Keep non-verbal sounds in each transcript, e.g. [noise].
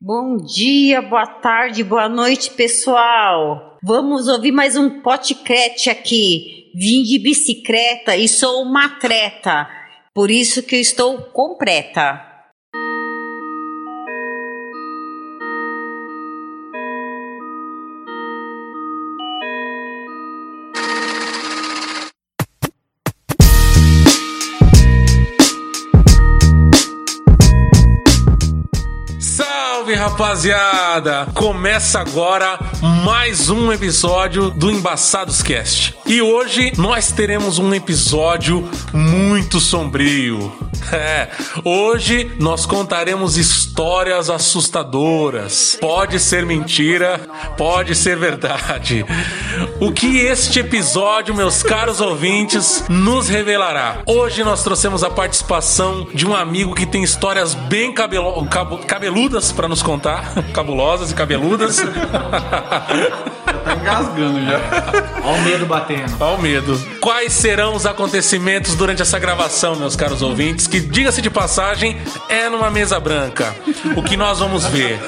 Bom dia, boa tarde, boa noite, pessoal. Vamos ouvir mais um podcast aqui. Vim de bicicleta e sou uma treta, por isso que eu estou completa. Rapaziada! Começa agora mais um episódio do Embaçados Cast. E hoje nós teremos um episódio muito sombrio. [laughs] É, hoje nós contaremos histórias assustadoras. Pode ser mentira, pode ser verdade. O que este episódio, meus caros ouvintes, nos revelará? Hoje nós trouxemos a participação de um amigo que tem histórias bem cabelo, cabeludas para nos contar, [laughs] cabulosas e cabeludas. [laughs] Tá engasgando já. Olha o medo batendo. Olha o medo. Quais serão os acontecimentos durante essa gravação, meus caros ouvintes? Que, diga-se de passagem, é numa mesa branca. O que nós vamos ver.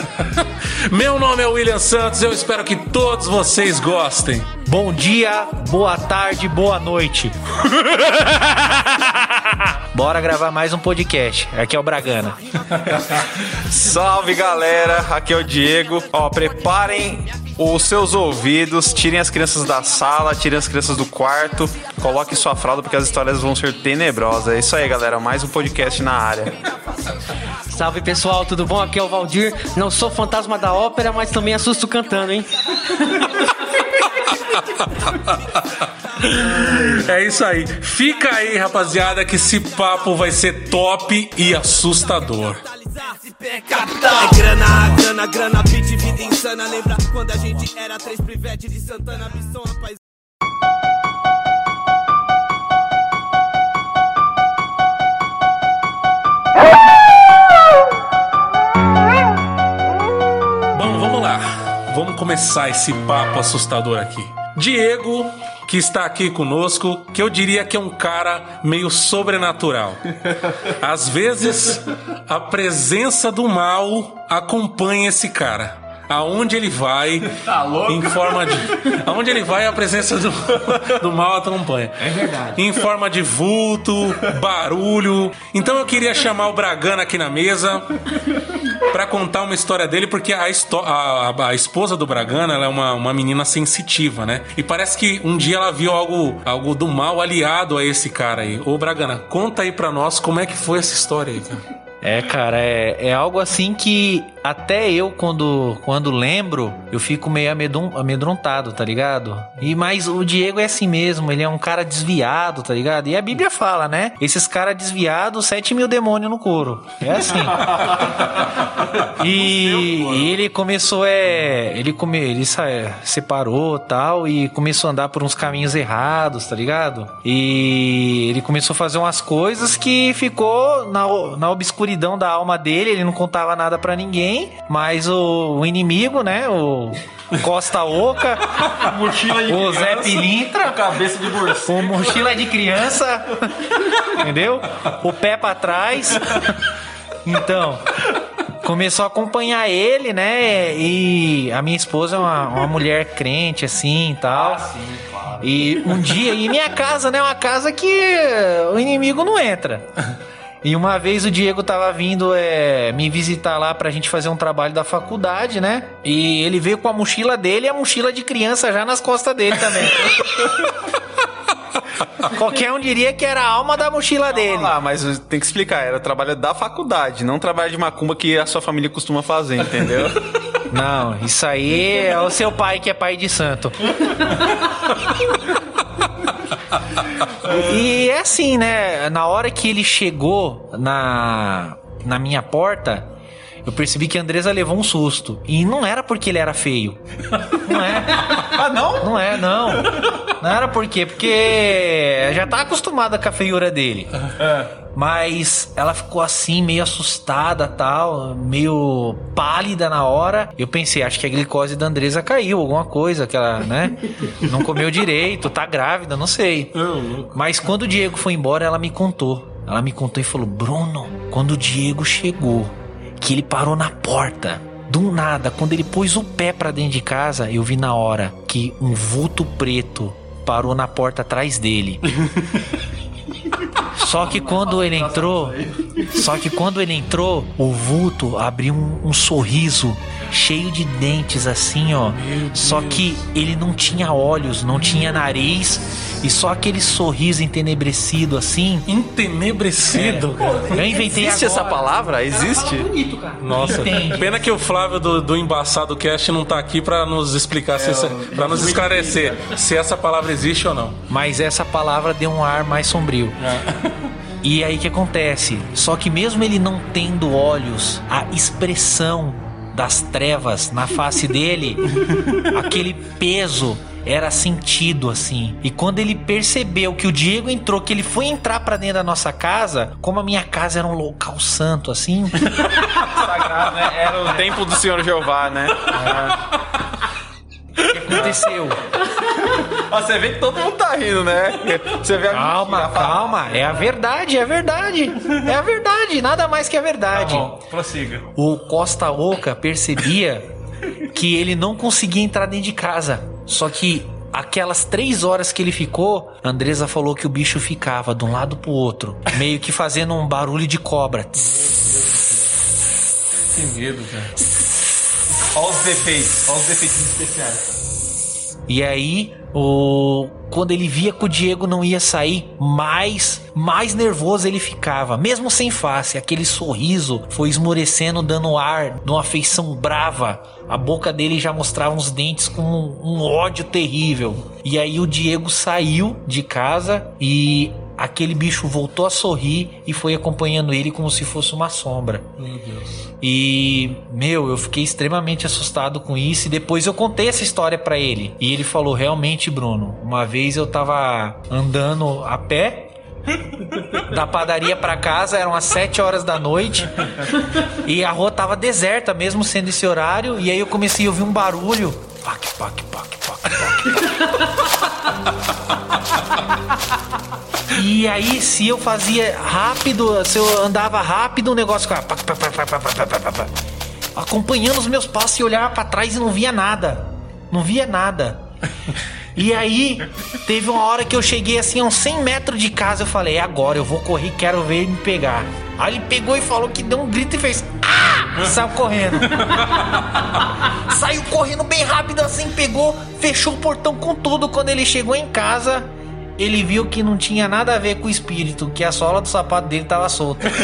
[laughs] Meu nome é William Santos, eu espero que todos vocês gostem. Bom dia, boa tarde, boa noite. [laughs] Bora gravar mais um podcast. Aqui é o Bragana. [laughs] Salve galera, aqui é o Diego. Ó, preparem os seus ouvidos, tirem as crianças da sala, tirem as crianças do quarto, coloquem sua fralda porque as histórias vão ser tenebrosas. É isso aí, galera. Mais um podcast na área. Salve pessoal, tudo bom? Aqui é o Valdir. Não sou fantasma da ópera, mas também assusto cantando, hein? É isso aí. Fica aí, rapaziada, que esse papo vai ser top e assustador. É grana, grana, grana, beat, vida insana. Lembra quando a gente era três privete de Santana, Missão, rapaz. Bom, vamos lá. Vamos começar esse papo assustador aqui. Diego, que está aqui conosco, que eu diria que é um cara meio sobrenatural. Às vezes, a presença do mal acompanha esse cara. Aonde ele vai, [laughs] em forma de. Aonde ele vai, a presença do, [laughs] do mal acompanha. É verdade. Em forma de vulto, barulho. Então eu queria chamar o Bragana aqui na mesa pra contar uma história dele, porque a, a, a esposa do Bragana é uma, uma menina sensitiva, né? E parece que um dia ela viu algo, algo do mal aliado a esse cara aí. Ô Bragana, conta aí pra nós como é que foi essa história aí, cara. É, cara, é, é algo assim que até eu, quando, quando lembro, eu fico meio amedron- amedrontado, tá ligado? E Mas o Diego é assim mesmo, ele é um cara desviado, tá ligado? E a Bíblia fala, né? Esses caras desviados, sete mil demônios no couro. É assim. [laughs] E, e ele começou é ele come, ele sa- é, separou tal e começou a andar por uns caminhos errados, tá ligado? E ele começou a fazer umas coisas que ficou na, na obscuridão da alma dele, ele não contava nada pra ninguém, mas o, o inimigo, né, o Costa Oca, [laughs] Mochila de o Zé Pilintra, cabeça de bolsa. o mochila de criança, entendeu? O pé pra trás. Então, começou a acompanhar ele, né? E a minha esposa é uma, uma mulher crente, assim e tal. E um dia, e minha casa, né? é Uma casa que o inimigo não entra. E uma vez o Diego tava vindo é, me visitar lá pra gente fazer um trabalho da faculdade, né? E ele veio com a mochila dele e a mochila de criança já nas costas dele também. [laughs] Qualquer um diria que era a alma da mochila dele. Lá, mas tem que explicar, era trabalho da faculdade, não trabalho de macumba que a sua família costuma fazer, entendeu? Não, isso aí é o seu pai que é pai de santo. [laughs] [laughs] E é assim, né? Na hora que ele chegou na, na minha porta, eu percebi que a Andresa levou um susto. E não era porque ele era feio. Não é. ah, não? Não é, não. Não era por quê? Porque já tá acostumada com a feiura dele. Mas ela ficou assim, meio assustada tal, meio pálida na hora. Eu pensei, acho que a glicose da Andresa caiu, alguma coisa que ela, né? Não comeu direito, tá grávida, não sei. Mas quando o Diego foi embora, ela me contou. Ela me contou e falou: Bruno, quando o Diego chegou, que ele parou na porta Do nada, quando ele pôs o pé pra dentro de casa, eu vi na hora que um vulto preto parou na porta atrás dele. [laughs] Só que quando ele entrou, só que quando ele entrou, o vulto abriu um, um sorriso cheio de dentes assim, ó. Só que ele não tinha olhos, não tinha nariz e só aquele sorriso entenebrecido assim. Entenebrecido, cara. Eu inventei Existe essa agora. palavra? Existe? Bonito, cara. Nossa, Entende. pena que o Flávio do, do Embaçado Cast não tá aqui pra nos explicar, se essa, pra nos esclarecer se essa palavra existe ou não. Mas essa palavra deu um ar mais sombrio. E aí que acontece? Só que mesmo ele não tendo olhos, a expressão das trevas na face [laughs] dele, aquele peso era sentido assim. E quando ele percebeu que o Diego entrou, que ele foi entrar pra dentro da nossa casa, como a minha casa era um local santo assim, [laughs] Sagrado, né? Era o templo do Senhor Jeová, né? que aconteceu? Ó, [laughs] você vê que todo mundo tá rindo, né? Você vê a Calma, mentira, calma, é a verdade, é a verdade. É a verdade, nada mais que a verdade. Tá bom, prossiga. O Costa Oca percebia que ele não conseguia entrar dentro de casa. Só que aquelas três horas que ele ficou, a Andresa falou que o bicho ficava de um lado pro outro, meio que fazendo um barulho de cobra. Que medo, cara. Olha os defeitos, olha os defeitos especiais. E aí, o quando ele via que o Diego não ia sair, mais mais nervoso ele ficava, mesmo sem face, aquele sorriso foi esmorecendo, dando ar de uma feição brava. A boca dele já mostrava uns dentes com um, um ódio terrível. E aí o Diego saiu de casa e aquele bicho voltou a sorrir e foi acompanhando ele como se fosse uma sombra. Meu Deus. E, meu, eu fiquei extremamente assustado com isso. E depois eu contei essa história pra ele. E ele falou: realmente, Bruno, uma vez eu tava andando a pé. [laughs] Da padaria pra casa eram as 7 horas da noite e a rua tava deserta, mesmo sendo esse horário. E aí eu comecei a ouvir um barulho. Pac, pac, pac, pac, pac. [laughs] E aí, se eu fazia rápido, se eu andava rápido, o negócio ficava. Acompanhando os meus passos e olhava para trás e não via nada. Não via nada. E aí, teve uma hora que eu cheguei assim a uns 100 metros de casa. Eu falei: é agora eu vou correr, quero ver ele me pegar. Aí ele pegou e falou que deu um grito e fez. Ah! E saiu correndo. [laughs] Saiu correndo bem rápido assim, pegou, fechou o portão com tudo. Quando ele chegou em casa, ele viu que não tinha nada a ver com o espírito, que a sola do sapato dele tava solta. [laughs]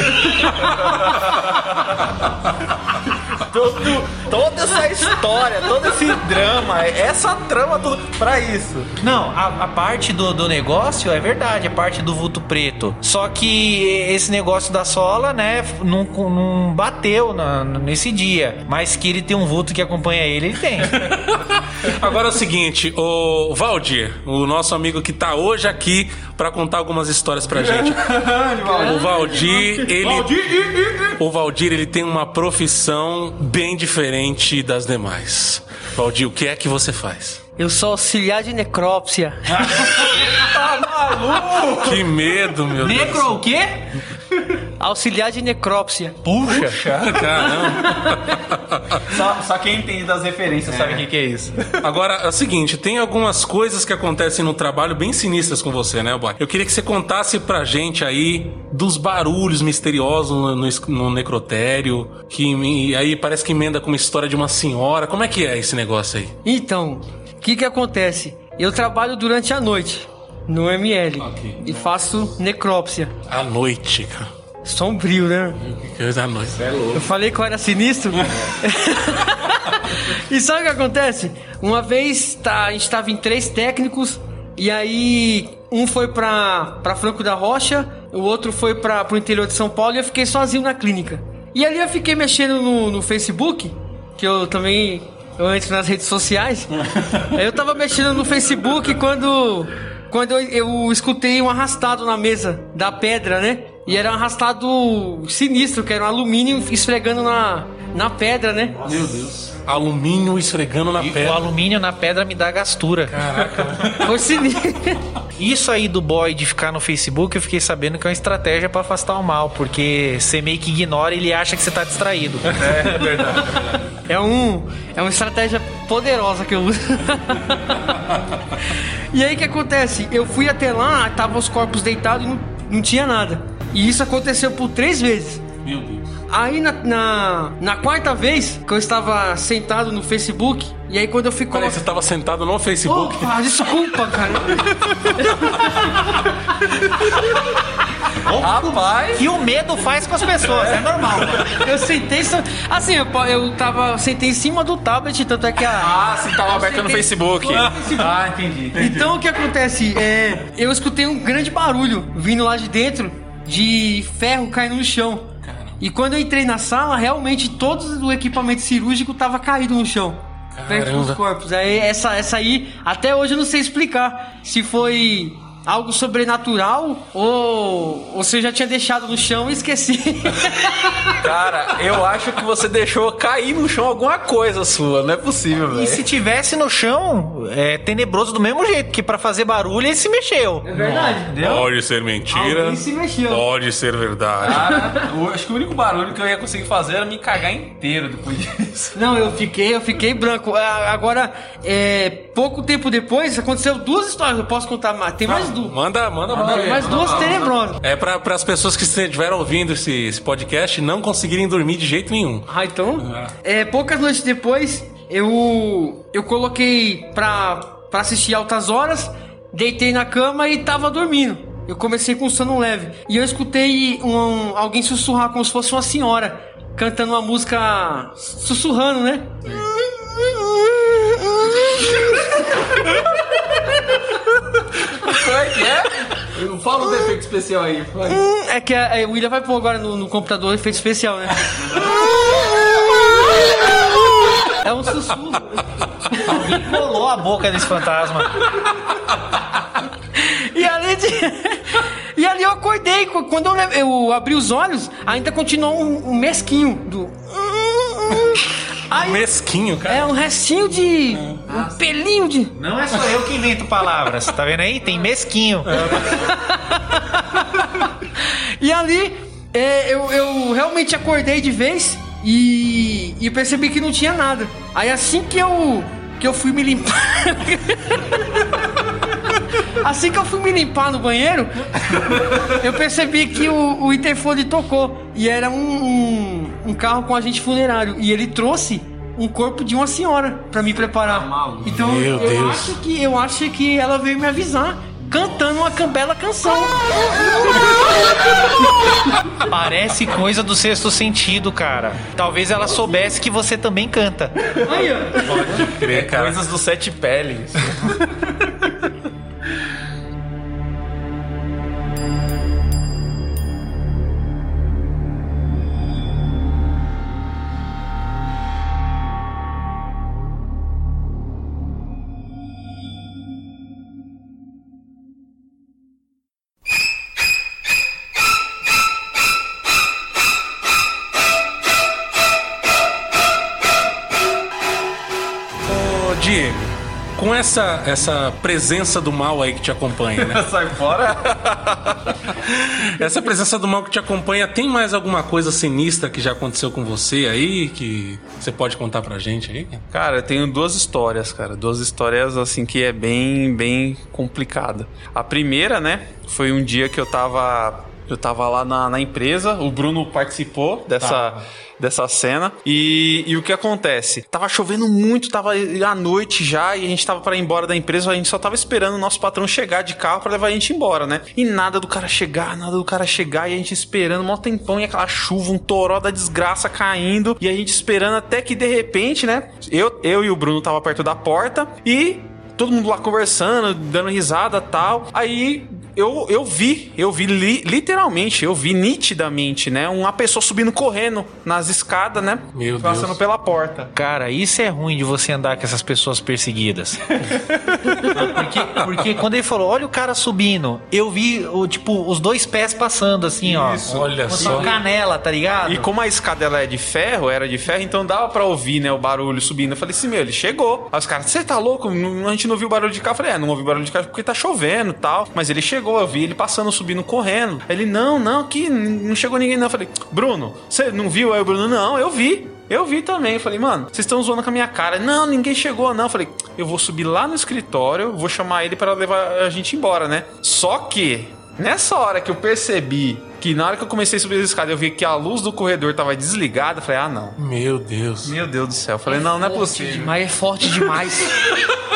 Todo, toda essa história, todo esse drama, essa trama tudo pra isso. Não, a, a parte do, do negócio é verdade, a parte do vulto preto. Só que esse negócio da sola, né, não, não bateu na- nesse dia. Mas que ele tem um vulto que acompanha ele, ele tem. [laughs] Agora é o seguinte, o Valdir, o nosso amigo que tá hoje aqui pra contar algumas histórias pra gente. [laughs] O Valdir, ele. O Valdir, ele tem uma profissão bem diferente das demais. Valdir, o que é que você faz? Eu sou auxiliar de necrópsia. [laughs] Que medo, meu Deus. Necro o quê? Auxiliar de necrópsia. Puxa. Caramba. [laughs] Só, só quem entende das referências sabe o que, que é isso. Agora, é o seguinte, tem algumas coisas que acontecem no trabalho bem sinistras com você, né, boy? Eu queria que você contasse pra gente aí dos barulhos misteriosos no, no, no necrotério, que aí parece que emenda com uma história de uma senhora. Como é que é esse negócio aí? Então, o que que acontece? Eu trabalho durante a noite no ML Ok. e faço necrópsia. À noite, cara. Sombrio, né? Que coisa à noite. Eu falei que eu era sinistro. [laughs] e sabe o que acontece? Uma vez tá, a gente estava em três técnicos e aí um foi pra, pra Franco da Rocha, o outro foi pra, pro interior de São Paulo e eu fiquei sozinho na clínica. E ali eu fiquei mexendo no, no Facebook, que eu também eu entro nas redes sociais. aí [laughs] eu tava mexendo no Facebook quando quando eu, eu escutei um arrastado na mesa da pedra, né? E era um arrastado sinistro, que era um alumínio esfregando na, na pedra, né? Meu Deus. Alumínio esfregando na O pedra. alumínio na pedra me dá gastura. [laughs] Foi sinistro. Isso aí do boy de ficar no Facebook, eu fiquei sabendo que é uma estratégia pra afastar o mal, porque você meio que ignora e ele acha que você tá distraído. É um é uma estratégia poderosa que eu uso. [laughs] e aí o que acontece? Eu fui até lá, tava os corpos deitados e não, não tinha nada. E isso aconteceu por três vezes. Meu Deus. Aí na, na, na quarta vez que eu estava sentado no Facebook, e aí quando eu fui colocar. você tava sentado no Facebook? Opa, desculpa, cara. [laughs] Rapaz! que o medo faz com as pessoas, é normal. Eu sentei. só- Assim, eu, eu tava. Sentei em cima do tablet, tanto é que a. Ah, você tava aberto no Facebook. Ah, entendi. Então o que acontece? É, eu escutei um grande barulho vindo lá de dentro de ferro caindo no chão. E quando eu entrei na sala, realmente todo o equipamento cirúrgico tava caído no chão. Perto dos Caramba. corpos. Aí essa, essa aí, até hoje eu não sei explicar se foi algo sobrenatural ou, eu já tinha deixado no chão e esqueci. [laughs] Cara, eu acho que você deixou cair no chão alguma coisa sua. Não é possível, E velho. se tivesse no chão, é tenebroso do mesmo jeito, que pra fazer barulho ele se mexeu. É verdade. Pode ser mentira. Alguém se mexeu. Pode ser verdade. Cara, eu acho que o único barulho que eu ia conseguir fazer era me cagar inteiro depois disso. Não, eu fiquei, eu fiquei branco. Agora, é, pouco tempo depois, aconteceu duas histórias. Eu posso contar mais. Tem mais Manda, manda, manda. Mais duas tenebrosas. É pra, as pessoas que estiveram ouvindo esse, esse podcast não conseguirem dormir de jeito nenhum. Ah, então. É, poucas noites depois, eu eu coloquei pra, pra assistir altas horas, deitei na cama e tava dormindo. Eu comecei com sono leve. E eu escutei um, alguém sussurrar como se fosse uma senhora, cantando uma música sussurrando, né? Como é que é? Fala o defeito especial aí. vai. É que a, a William vai pôr agora no, no computador efeito especial, né? É um sussurro. Alguém colou a boca desse fantasma. E ali, de... e ali eu acordei. Quando eu, eu abri os olhos, ainda continuou um, um mesquinho do. Aí, Mesquinho, cara. é um restinho de. Um pelinho de. Não é só eu que invento palavras, tá vendo aí? Tem mesquinho. E ali é, eu, eu realmente acordei de vez e, e percebi que não tinha nada. Aí assim que eu que eu fui me limpar. [laughs] assim que eu fui me limpar no banheiro, eu percebi que o, o interfone tocou e era um, um, um carro com agente funerário e ele trouxe um corpo de uma senhora pra me preparar. Então Meu eu Deus. acho que eu acho que ela veio me avisar cantando uma bela canção. [laughs] Parece coisa do sexto sentido, cara. Talvez ela soubesse que você também canta. Pode crer, cara. Coisas do sete peles. Essa, presença do mal aí que te acompanha, né? [laughs] Sai fora. [laughs] Essa presença do mal que te acompanha, tem mais alguma coisa sinistra que já aconteceu com você aí que você pode contar pra gente aí? Cara, eu tenho duas histórias, cara. Duas histórias, assim, que é bem, bem complicada. A primeira, né, foi um dia que eu tava... Eu tava lá na, na empresa, o Bruno participou dessa, dessa cena. E, e o que acontece? Tava chovendo muito, tava à noite já, e a gente tava para ir embora da empresa, a gente só tava esperando o nosso patrão chegar de carro para levar a gente embora, né? E nada do cara chegar, nada do cara chegar, e a gente esperando um tempão, e aquela chuva, um toró da desgraça caindo, e a gente esperando até que de repente, né? Eu, eu e o Bruno tava perto da porta e todo mundo lá conversando, dando risada tal. Aí eu, eu vi, eu vi li- literalmente, eu vi nitidamente, né? Uma pessoa subindo correndo nas escadas, né? Meu Passando Deus. pela porta. Cara, isso é ruim de você andar com essas pessoas perseguidas. [laughs] porque, porque quando ele falou, olha o cara subindo, eu vi, o, tipo, os dois pés passando assim, ó. Olha Com só. sua canela, tá ligado? E como a escada ela é de ferro, era de ferro, então dava pra ouvir, né, o barulho subindo. Eu falei assim, meu, ele chegou. Aí os caras, você tá louco? A gente não ouviu barulho de carro. Eu falei, é, não ouvi barulho de carro porque tá chovendo e tal. Mas ele chegou, eu vi ele passando, subindo, correndo. Ele, não, não, aqui não chegou ninguém não. Eu falei, Bruno, você não viu? Aí o Bruno, não, eu vi. Eu vi também. Eu falei, mano, vocês estão zoando com a minha cara. Não, ninguém chegou, não. Eu falei, eu vou subir lá no escritório, vou chamar ele para levar a gente embora, né? Só que, nessa hora que eu percebi que na hora que eu comecei a subir as escadas, eu vi que a luz do corredor tava desligada. Eu falei, ah, não. Meu Deus. Meu Deus do céu. Eu falei, não, não é Forte possível. demais, é forte demais. [laughs]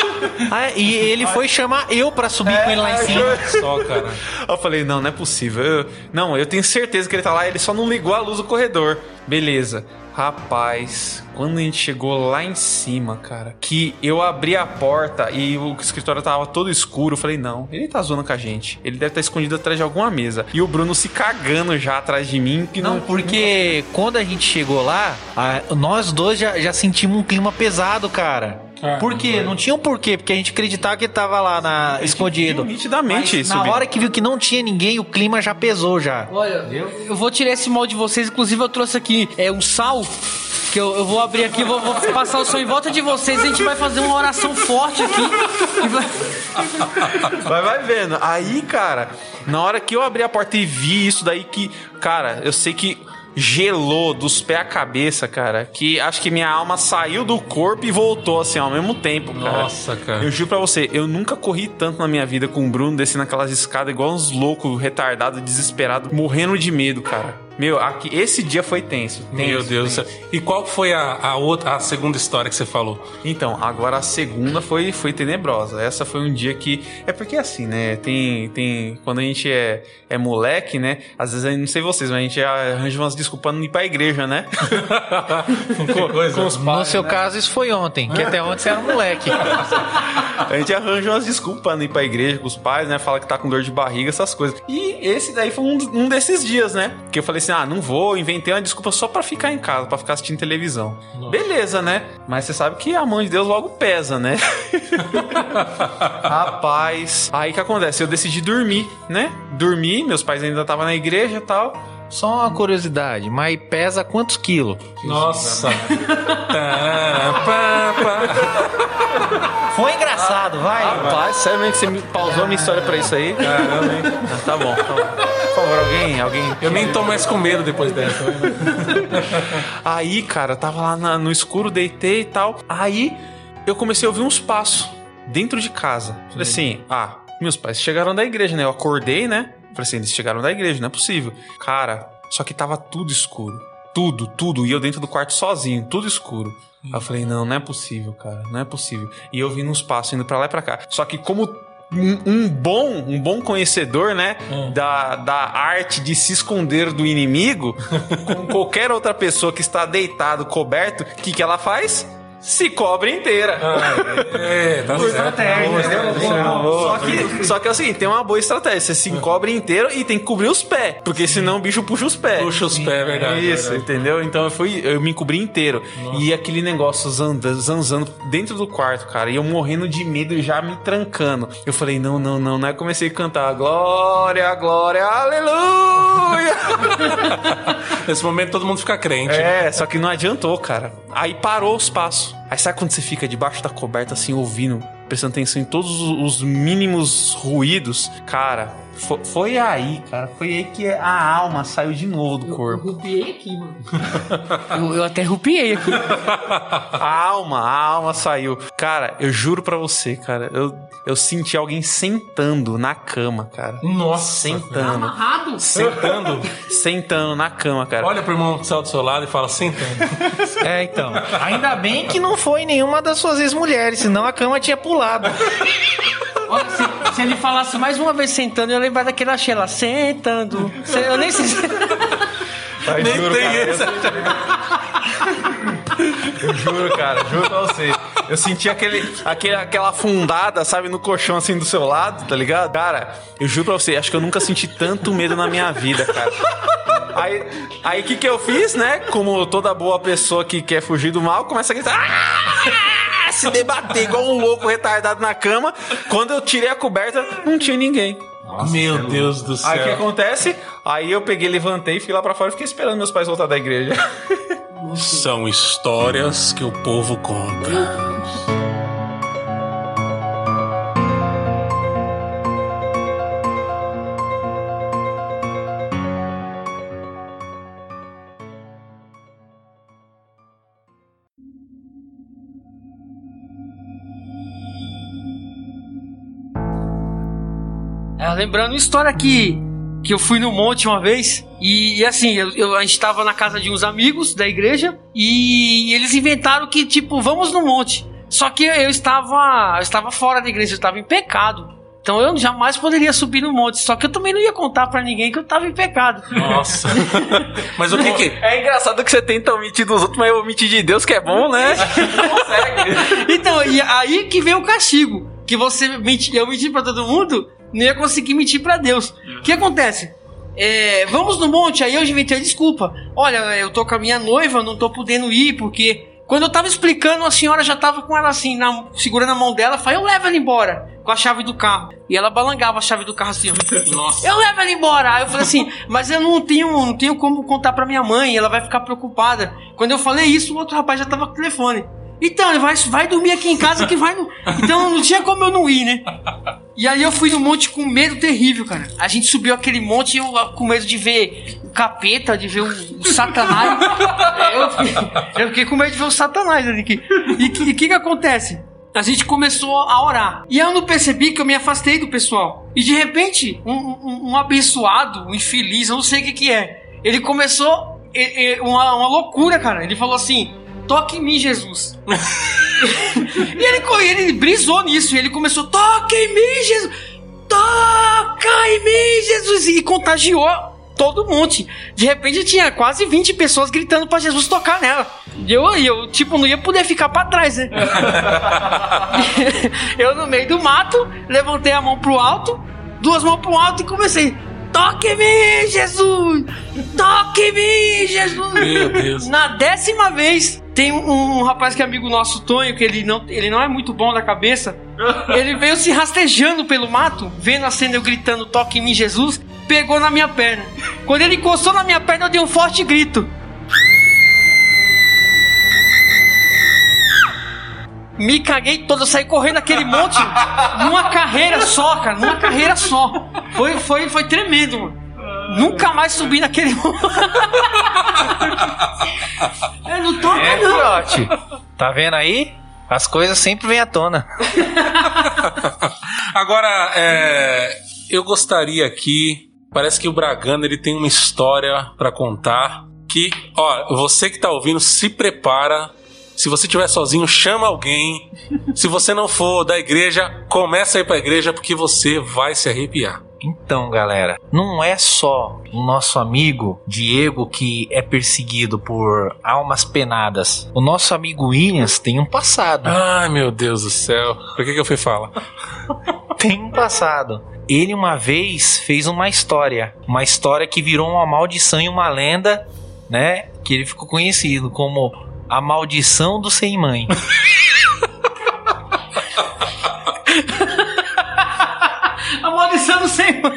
Ah, e ele foi chamar eu pra subir com ele lá em cima. Só, cara. Eu falei, não, não é possível. Eu- não, eu tenho certeza que ele tá lá, ele só não ligou a luz do corredor. Beleza. Rapaz, quando a gente chegou lá em cima, cara, que eu abri a porta e o escritório tava todo escuro, eu falei, não, ele tá zoando com a gente. Ele deve estar escondido atrás de alguma mesa. E o Bruno se cagando já atrás de mim, que não, Não, porque quando a gente chegou lá, a- nós dois já, já sentimos um clima pesado, cara. Ah, Por quê? Não tinha um porquê, porque a gente acreditava que ele tava lá na, escondido. viu nitidamente Mas isso, Na hora que viu que não tinha ninguém, o clima já pesou já. Olha, eu vou tirar esse mal de vocês. Inclusive, eu trouxe aqui é, um sal. Que eu, eu vou abrir aqui, vou, vou passar o som em volta de vocês. A gente vai fazer uma oração forte aqui. Vai- [laughs] Vai, vai vendo. Aí, cara, na hora que eu abri a porta e vi isso daí que, cara, eu sei que gelou dos pés à cabeça, cara, que acho que minha alma saiu do corpo e voltou assim ao mesmo tempo, cara. Nossa, cara. Eu juro pra você, eu nunca corri tanto na minha vida com o Bruno descendo aquelas escadas igual uns loucos, retardados, desesperados, morrendo de medo, cara. Meu, aqui, esse dia foi tenso. tenso Meu Deus do tenso. céu. E qual foi a, a outra, a segunda história que você falou? Então, agora a segunda foi, foi tenebrosa. Essa foi um dia que. É porque assim, né? Tem. tem quando a gente é, é moleque, né? Às vezes, não sei vocês, mas a gente arranja umas desculpas não ir pra igreja, né? [laughs] Que coisa. com os No pais, seu né? caso, isso foi ontem, que até ontem você era um moleque. [laughs] A gente arranja umas desculpas pra não ir pra igreja com os pais, né? Fala que tá com dor de barriga, essas coisas. E esse daí foi um, um desses dias, né? Que eu falei assim: ah, não vou, inventei uma desculpa só pra ficar em casa, pra ficar assistindo televisão. Beleza, né? Mas você sabe que a mão de Deus logo pesa, né? [laughs] Rapaz. Aí que acontece? Eu decidi dormir, né? Dormi, meus pais ainda estavam na igreja e tal. Só uma curiosidade, mas pesa quantos quilos? Nossa. [laughs] Foi engraçado, vai. Rapaz, sério mesmo que você me pausou a minha história pra isso aí? Caramba, hein? Ah, tá bom, tá bom. Por favor, alguém, alguém. Eu nem tô mais com medo depois dessa. né? [laughs] Aí, cara, eu tava lá na- no escuro, deitei e tal. Aí eu comecei a ouvir uns passos dentro de casa. Falei assim: ah, meus pais chegaram da igreja, né? Eu acordei, né? Falei assim: eles chegaram da igreja, não é possível. Cara, só que tava tudo escuro. Tudo, tudo. E eu dentro do quarto sozinho, tudo escuro. Aí eu falei: não, não é possível, cara, não é possível. E eu vi uns passos indo pra lá e pra cá. Só que como. Um, um bom um bom conhecedor, né, da, da arte de se esconder do inimigo, [laughs] como qualquer outra pessoa que está deitado, coberto, o que, que ela faz? Se cobre inteira. É, tá certo. Só que, só que é o seguinte, tem uma boa estratégia. Você se encobre inteiro e tem que cobrir os pés. Porque senão o bicho puxa os pés. Puxa os pés, é verdade. Isso, verdade. entendeu? Então eu fui, eu me cobri inteiro. E aquele negócio zanda- zanzando dentro do quarto, cara. E eu morrendo de medo e já me trancando. Eu falei, não, não, não, não. Aí comecei a cantar Glória, glória, aleluia. [laughs] Nesse momento todo mundo fica crente. né? É, só que não adiantou, cara. Aí parou os passos. Aí sabe quando você fica debaixo da coberta, assim, ouvindo, prestando atenção em todos os os mínimos ruídos? Cara, fo- foi aí, cara. Foi aí que a alma saiu de novo do Eu corpo. rupiei aqui, mano. [laughs] Eu, eu até rupiei aqui. [laughs] A alma, a alma saiu. Cara, eu juro pra você, cara. Eu, eu senti alguém sentando na cama, cara. Nossa. Sentando. Amarrado. Sentando. [laughs] Sentando na cama, cara. Olha pro irmão que saiu do seu lado e fala, sentando. É, então. Ainda bem que não foi nenhuma das suas ex-mulheres, senão a cama tinha pulado. Olha, se, se ele falasse mais uma vez sentando, eu ia lembrar daquela Sheila. Sentando. Se- Eu nem sei. se- Eu Nem juro, tem cara. esse. Eu juro, cara, juro pra você. Eu senti aquele, aquele, aquela afundada, sabe, no colchão assim do seu lado, tá ligado? Cara, eu juro pra você, acho que eu nunca senti tanto medo na minha vida, cara. Aí, aí o que que eu fiz, né? Como toda boa pessoa que quer fugir do mal, começa a gritar. Se debater igual um louco retardado na cama. Quando eu tirei a coberta, não tinha ninguém. Meu Deus do Aí o que céu. acontece? Aí eu peguei, levantei, fui lá pra fora e fiquei esperando meus pais voltar da igreja. São histórias que o povo conta. É, lembrando uma história que, que eu fui no monte uma vez. E, e assim, eu, eu- a gente tava na casa de uns amigos da igreja. E eles inventaram que, tipo, vamos no monte. Só que eu estava, eu estava fora da igreja, eu estava em pecado. Então eu jamais poderia subir no monte. Só que eu também não ia contar pra ninguém que eu estava em pecado. Nossa. [laughs] Mas o que que. É engraçado que você tenta omitir dos outros, mas omitir de Deus que é bom, né? [laughs] Não consegue. Então, e aí que vem o castigo. Que você mentir, eu mentir pra todo mundo, não ia conseguir mentir pra Deus. O que acontece? É, vamos no monte, aí eu inventei a desculpa. Olha, eu tô com a minha noiva, não tô podendo ir, porque. Quando eu tava explicando, a senhora já tava com ela assim, na- segurando a mão dela, falei, eu levo ela embora, com a chave do carro. E ela balangava a chave do carro assim. [laughs] Nossa. Eu levo ela embora. Aí eu falei assim, mas eu não tenho, não tenho como contar pra minha mãe, ela vai ficar preocupada. Quando eu falei isso, o outro rapaz já tava com o telefone. Então, ele vai, vai dormir aqui em casa que vai no. Então não tinha como eu não ir, né? E aí eu fui no monte com medo terrível, cara. A gente subiu aquele monte e eu com medo de ver o capeta, de ver o, o satanás. [laughs] Eu, fiquei, eu fiquei com medo de ver o satanás ali. aqui. E o que, que que acontece? A gente começou a orar. E eu não percebi que eu me afastei do pessoal. E de repente, um, um- um abençoado, um infeliz, eu não sei o que que é. Ele começou uma, uma loucura, cara. Ele falou assim: toque em mim, Jesus. [laughs] E ele, ele brisou nisso, e ele começou, toca em mim, Jesus! Toca em mim, Jesus! E contagiou todo mundo. De repente tinha quase 20 pessoas gritando pra Jesus tocar nela. E eu, eu tipo, não ia poder ficar pra trás, né? [laughs] eu no meio do mato, levantei a mão pro alto, duas mãos pro alto e comecei. Toque em mim, Jesus! Toque em mim, Jesus! Meu Deus. Na décima vez, tem um, um rapaz que é amigo nosso, Tonho, que ele não, ele não é muito bom da cabeça. [laughs] Ele veio se rastejando pelo mato, vendo a cena eu gritando, toque em mim, Jesus, pegou na minha perna. Quando ele encostou na minha perna, eu dei um forte grito. Me caguei todo, eu saí correndo aquele monte numa carreira só, cara, numa carreira só. Foi, foi, foi tremendo, mano. Nunca mais subi naquele. [laughs] É, não toca É, não. fiote. Tá vendo aí? As coisas sempre vêm à tona. [laughs] Agora, é, eu gostaria aqui. Parece que o Bragano ele tem uma história pra contar. Que, ó, você que tá ouvindo, se prepara. Se você estiver sozinho, chama alguém. Se você não for da igreja, começa a ir pra igreja porque você vai se arrepiar. Então, galera, não é só o nosso amigo Diego que é perseguido por almas penadas. O nosso amigo Williams tem um passado. Ai, meu Deus do céu. Por que, que eu fui falar? [laughs] Tem um passado. Ele uma vez fez uma história, uma história que virou uma maldição e uma lenda, né? Que ele ficou conhecido como a maldição do sem mãe. [laughs] Maldição do Senhor.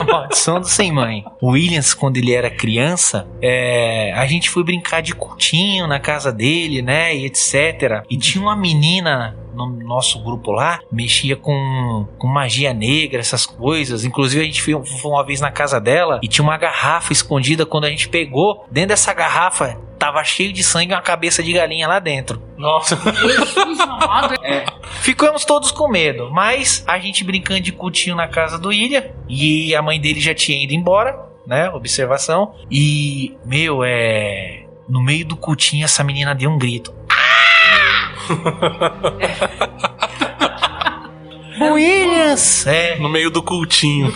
A maldição do sem mãe. O Williams, quando ele era criança, é, a gente foi brincar de cultinho na casa dele, né? E etc. E tinha uma menina no nosso grupo lá, mexia com, com magia negra, essas coisas. Inclusive, a gente foi, foi uma vez na casa dela e tinha uma garrafa escondida. Quando a gente pegou, dentro dessa garrafa tava cheio de sangue e uma cabeça de galinha lá dentro. Nossa. Ficamos todos com medo, mas a gente brincando de cultinho na casa do Ilha e a mãe dele já tinha ido embora, né? Observação. E, meu, é. No meio do cultinho, essa menina deu um grito. [laughs] Williams! É, No meio do cultinho.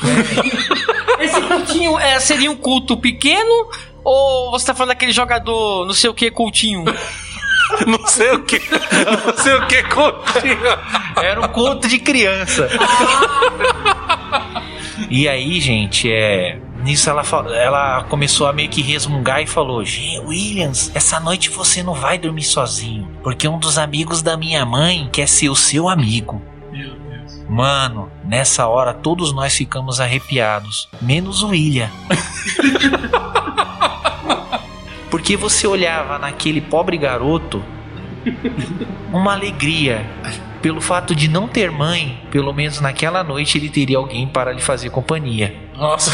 Esse cultinho é, seria um culto pequeno? Ou você tá falando daquele jogador, não sei o que, cultinho? [laughs] Não sei o que. Não sei o que cultinho. Era um culto de criança. e aí, gente, é. Nisso ela, ela começou a meio que resmungar e falou: "Gente, Williams, essa noite você não vai dormir sozinho, porque um dos amigos da minha mãe quer ser o seu amigo. Mano, nessa hora todos nós ficamos arrepiados, menos o William. [laughs] Porque você olhava naquele pobre garoto uma alegria pelo fato de não ter mãe, pelo menos naquela noite ele teria alguém para lhe fazer companhia. Nossa.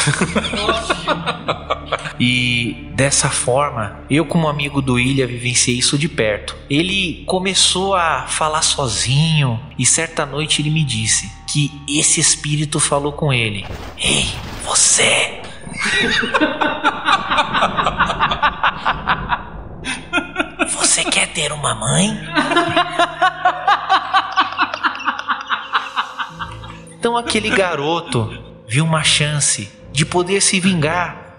E dessa forma, eu como amigo do Ilha vivenciei isso de perto. Ele começou a falar sozinho e certa noite ele me disse que esse espírito falou com ele: Ei, você! [laughs] Você quer ter uma mãe? [laughs] Então aquele garoto viu uma chance de poder se vingar.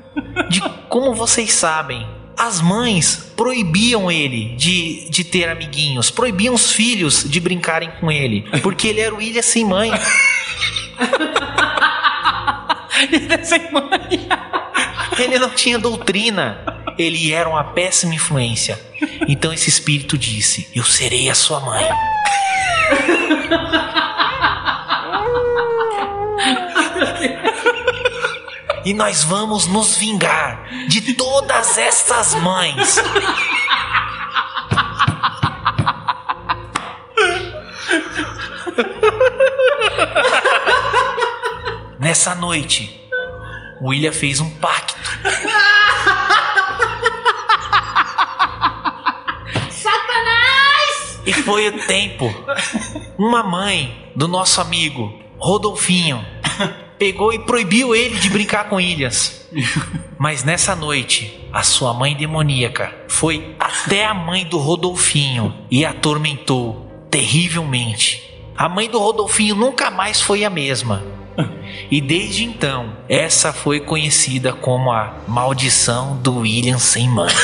De como vocês sabem, as mães proibiam ele de, de ter amiguinhos, proibiam os filhos de brincarem com ele, porque ele era o ilha sem mãe. [laughs] Sem mãe. Ele não tinha doutrina. Ele era uma péssima influência. Então esse espírito disse: Eu serei a sua mãe. [laughs] E nós vamos nos vingar de todas essas mães. Nessa noite, William fez um pacto. E foi o tempo. Uma mãe do nosso amigo Rodolfinho pegou e proibiu ele de brincar com ilhas. [laughs] Mas nessa noite, a sua mãe demoníaca foi até a mãe do Rodolfinho e atormentou terrivelmente. A mãe do Rodolfinho nunca mais foi a mesma. E desde então, essa foi conhecida como a maldição do William sem mãe. [laughs]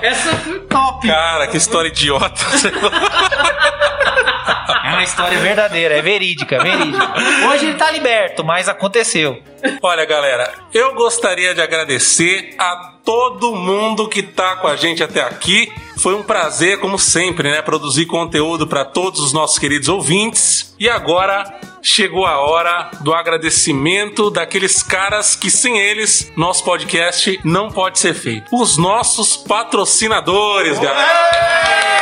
Essa foi top. Cara, que história idiota. [laughs] É uma história verdadeira, é verídica, verídica. Hoje ele tá liberto, mas aconteceu. Olha, galera, eu gostaria de agradecer a todo mundo que tá com a gente até aqui. Foi um prazer, como sempre, né, produzir conteúdo para todos os nossos queridos ouvintes. E agora chegou a hora do agradecimento daqueles caras que sem eles nosso podcast não pode ser feito. Os nossos patrocinadores, galera.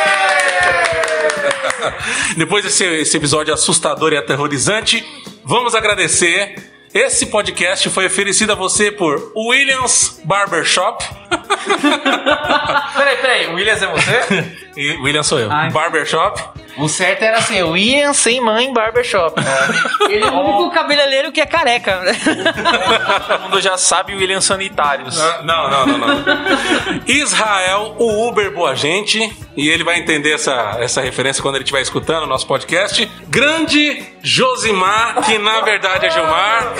[laughs] Depois desse esse episódio assustador e aterrorizante, vamos agradecer. Esse podcast foi oferecido a você por Williams Barbershop. [laughs] Peraí, peraí, o Williams é você? E William sou eu. Ai. Barbershop. O certo era assim, William sem mãe barbershop. [laughs] Ele é o único cabeleireiro que é careca. [laughs] Todo mundo já sabe o William Sanitários. Não, não, não, não. Israel, o Uber Boa Gente. E ele vai entender essa, essa referência quando ele estiver escutando o nosso podcast. Grande Josimar, que na verdade é Gilmar.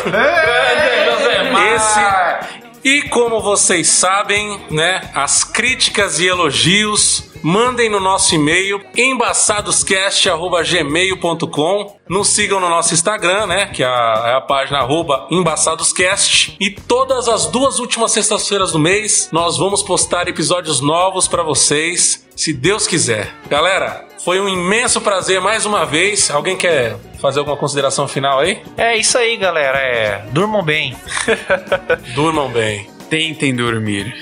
Esse. E como vocês sabem, né, as críticas e elogios mandem no nosso e-mail embaçadoscast@gmail.com. Nos sigam no nosso Instagram, né, que é a, é a página arroba embaçadoscast. E todas as duas últimas sextas-feiras do mês nós vamos postar episódios novos para vocês, se Deus quiser. Galera, foi um imenso prazer mais uma vez. Alguém quer fazer alguma consideração final aí? É isso aí, galera. É, durmam bem. [laughs] Durmam bem. Tentem dormir.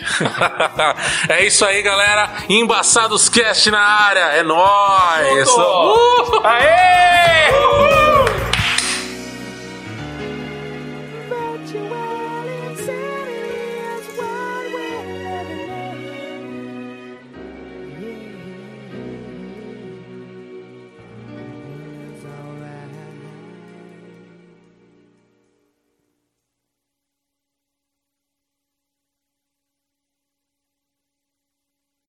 [laughs] é isso aí, galera. Embaçados Cast na área. É nóis. Uh! Aê!